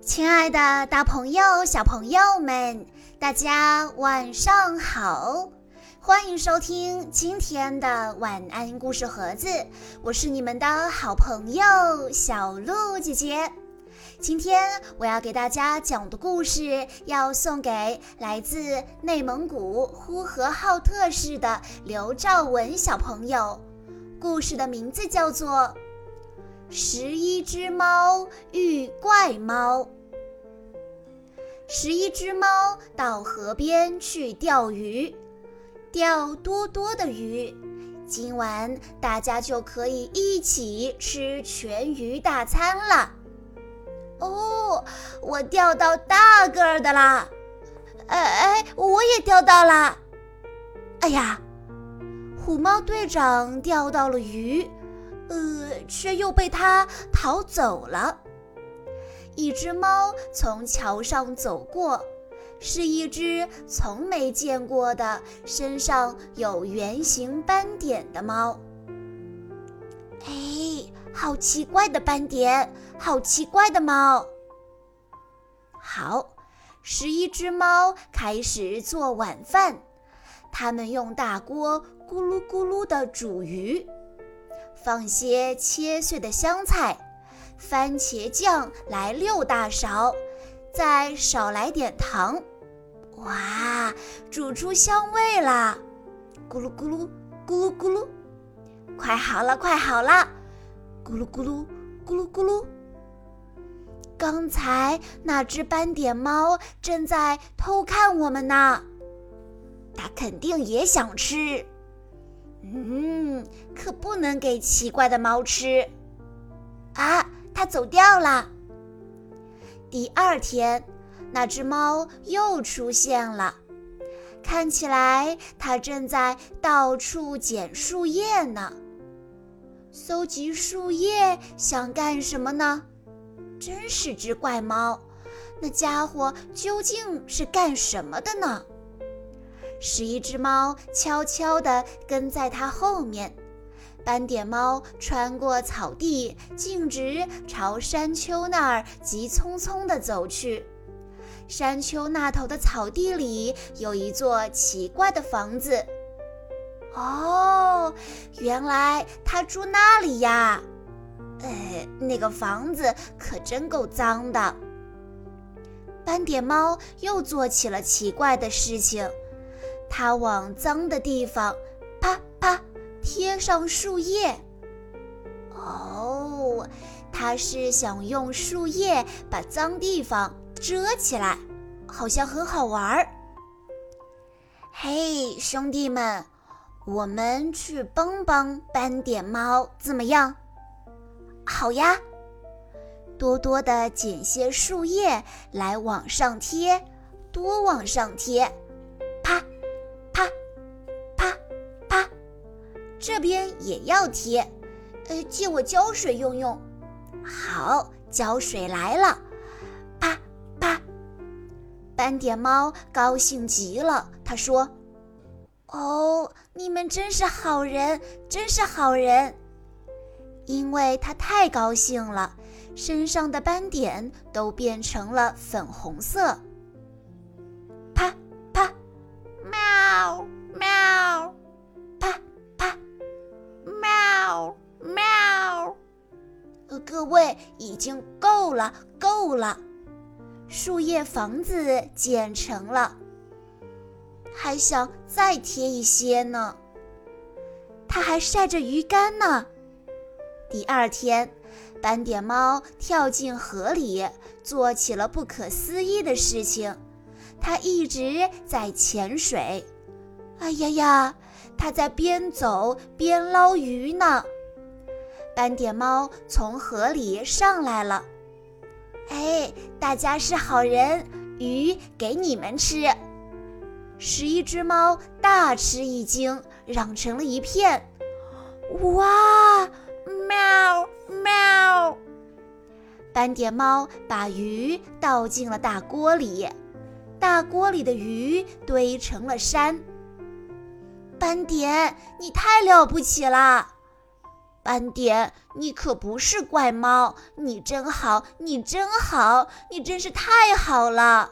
亲爱的，大朋友、小朋友们，大家晚上好！欢迎收听今天的晚安故事盒子，我是你们的好朋友小鹿姐姐。今天我要给大家讲的故事，要送给来自内蒙古呼和浩特市的刘兆文小朋友。故事的名字叫做《十一只猫遇怪猫》。十一只猫到河边去钓鱼，钓多多的鱼，今晚大家就可以一起吃全鱼大餐了。哦，我钓到大个儿的啦！哎哎，我也钓到了！哎呀，虎猫队长钓到了鱼，呃，却又被他逃走了。一只猫从桥上走过，是一只从没见过的身上有圆形斑点的猫。哎，好奇怪的斑点，好奇怪的猫。好，十一只猫开始做晚饭，它们用大锅咕噜咕噜地煮鱼，放些切碎的香菜。番茄酱来六大勺，再少来点糖。哇，煮出香味啦！咕噜咕噜，咕噜咕噜，快好了，快好了！咕噜咕噜，咕噜咕噜。刚才那只斑点猫正在偷看我们呢，它肯定也想吃。嗯，可不能给奇怪的猫吃啊！它走掉了。第二天，那只猫又出现了，看起来它正在到处捡树叶呢。搜集树叶想干什么呢？真是只怪猫！那家伙究竟是干什么的呢？十一只猫悄悄地跟在它后面。斑点猫穿过草地，径直朝山丘那儿急匆匆地走去。山丘那头的草地里有一座奇怪的房子。哦，原来它住那里呀！哎，那个房子可真够脏的。斑点猫又做起了奇怪的事情，它往脏的地方啪啪。贴上树叶，哦，他是想用树叶把脏地方遮起来，好像很好玩儿。嘿，兄弟们，我们去帮帮斑点猫怎么样？好呀，多多的捡些树叶来往上贴，多往上贴。这边也要贴，呃，借我胶水用用。好，胶水来了，啪啪。斑点猫高兴极了，他说：“哦，你们真是好人，真是好人。”因为它太高兴了，身上的斑点都变成了粉红色。已经够了，够了！树叶房子建成了，还想再贴一些呢。它还晒着鱼干呢。第二天，斑点猫跳进河里，做起了不可思议的事情。它一直在潜水。哎呀呀，它在边走边捞鱼呢。斑点猫从河里上来了，哎，大家是好人，鱼给你们吃。十一只猫大吃一惊，嚷成了一片。哇，喵喵！斑点猫把鱼倒进了大锅里，大锅里的鱼堆成了山。斑点，你太了不起了！斑点，你可不是怪猫，你真好，你真好，你真是太好了。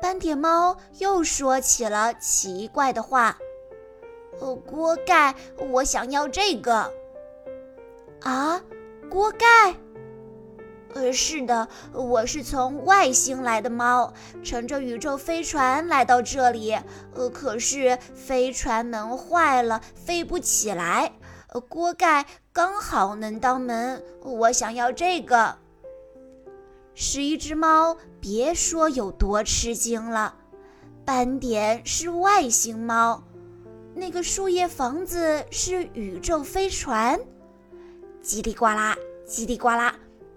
斑点猫又说起了奇怪的话：“呃，锅盖，我想要这个。”啊，锅盖？呃，是的，我是从外星来的猫，乘着宇宙飞船来到这里。呃，可是飞船门坏了，飞不起来。锅盖刚好能当门，我想要这个。十一只猫，别说有多吃惊了。斑点是外星猫，那个树叶房子是宇宙飞船。叽里呱啦，叽里呱啦。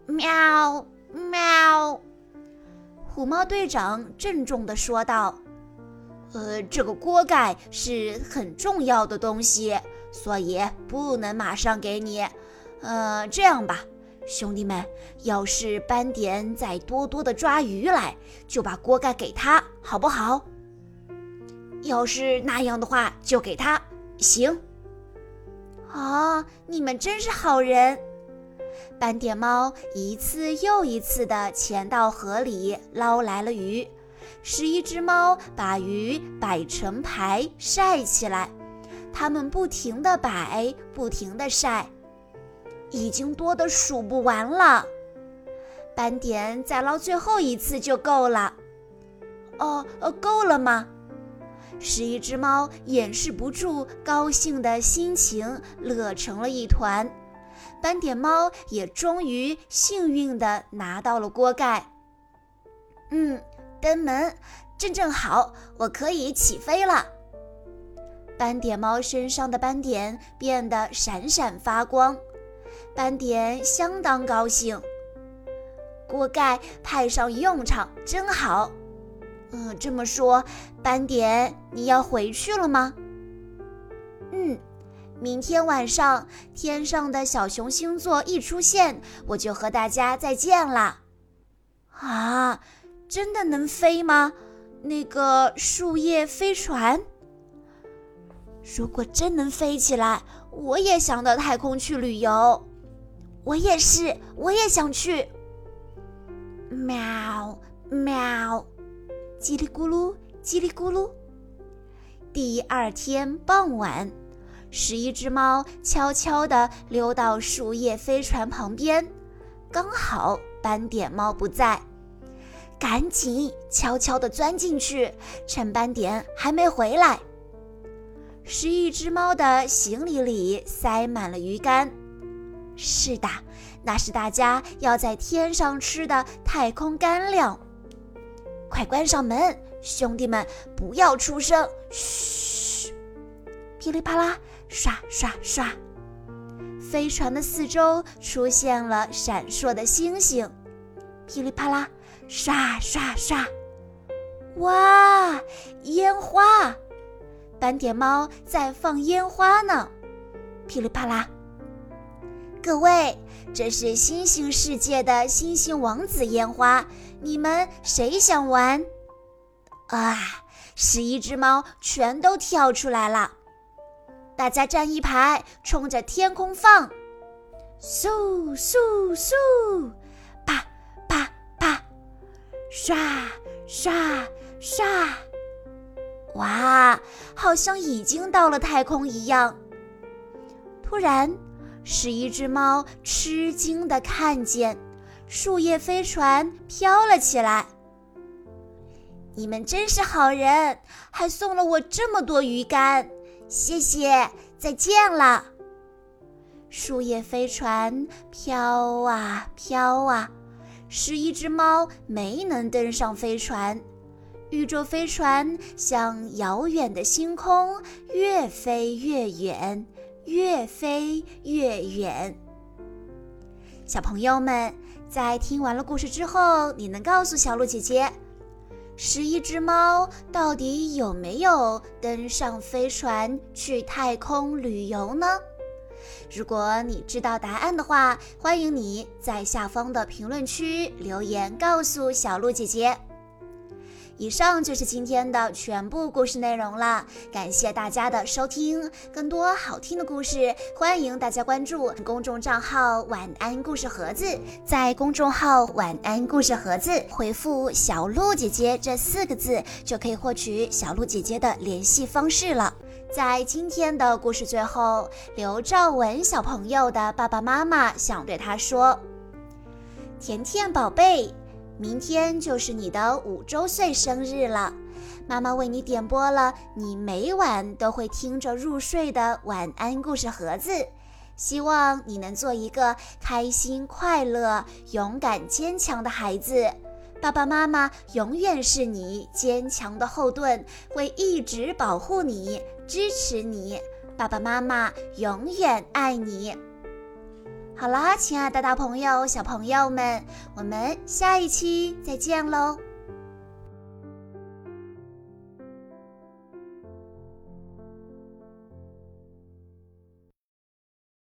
喵喵！虎猫队长郑重地说道：“呃，这个锅盖是很重要的东西，所以不能马上给你。呃，这样吧，兄弟们，要是斑点再多多的抓鱼来，就把锅盖给他，好不好？要是那样的话，就给他。行。啊，你们真是好人。”斑点猫一次又一次地潜到河里捞来了鱼，十一只猫把鱼摆成排晒起来，它们不停地摆，不停地晒，已经多得数不完了。斑点再捞最后一次就够了。哦，够了吗？十一只猫掩饰不住高兴的心情，乐成了一团。斑点猫也终于幸运地拿到了锅盖。嗯，登门正正好，我可以起飞了。斑点猫身上的斑点变得闪闪发光，斑点相当高兴。锅盖派上用场真好。嗯，这么说，斑点你要回去了吗？嗯。明天晚上，天上的小熊星座一出现，我就和大家再见了。啊，真的能飞吗？那个树叶飞船？如果真能飞起来，我也想到太空去旅游。我也是，我也想去。喵喵，叽里咕噜，叽里咕噜。第二天傍晚。十一只猫悄悄地溜到树叶飞船旁边，刚好斑点猫不在，赶紧悄悄地钻进去，趁斑点还没回来。十一只猫的行李里塞满了鱼干，是的，那是大家要在天上吃的太空干粮。快关上门，兄弟们，不要出声，嘘！噼里啪啦。刷刷刷！飞船的四周出现了闪烁的星星，噼里啪啦，刷刷刷！哇，烟花！斑点猫在放烟花呢，噼里啪啦！各位，这是星星世界的星星王子烟花，你们谁想玩？啊！十一只猫全都跳出来了。大家站一排，冲着天空放，嗖嗖嗖，啪啪啪，刷刷刷！哇，好像已经到了太空一样。突然，十一只猫吃惊地看见树叶飞船飘了起来。你们真是好人，还送了我这么多鱼竿。谢谢，再见了。树叶飞船飘啊飘啊，十一只猫没能登上飞船。宇宙飞船向遥远的星空越飞越远，越飞越远。小朋友们，在听完了故事之后，你能告诉小鹿姐姐？十一只猫到底有没有登上飞船去太空旅游呢？如果你知道答案的话，欢迎你在下方的评论区留言告诉小鹿姐姐。以上就是今天的全部故事内容了，感谢大家的收听。更多好听的故事，欢迎大家关注公众账号“晚安故事盒子”。在公众号“晚安故事盒子”回复“小鹿姐姐”这四个字，就可以获取小鹿姐姐的联系方式了。在今天的故事最后，刘兆文小朋友的爸爸妈妈想对他说：“甜甜宝贝。”明天就是你的五周岁生日了，妈妈为你点播了你每晚都会听着入睡的晚安故事盒子，希望你能做一个开心、快乐、勇敢、坚强的孩子。爸爸妈妈永远是你坚强的后盾，会一直保护你、支持你。爸爸妈妈永远爱你。好啦，亲爱的大朋友、小朋友们，我们下一期再见喽！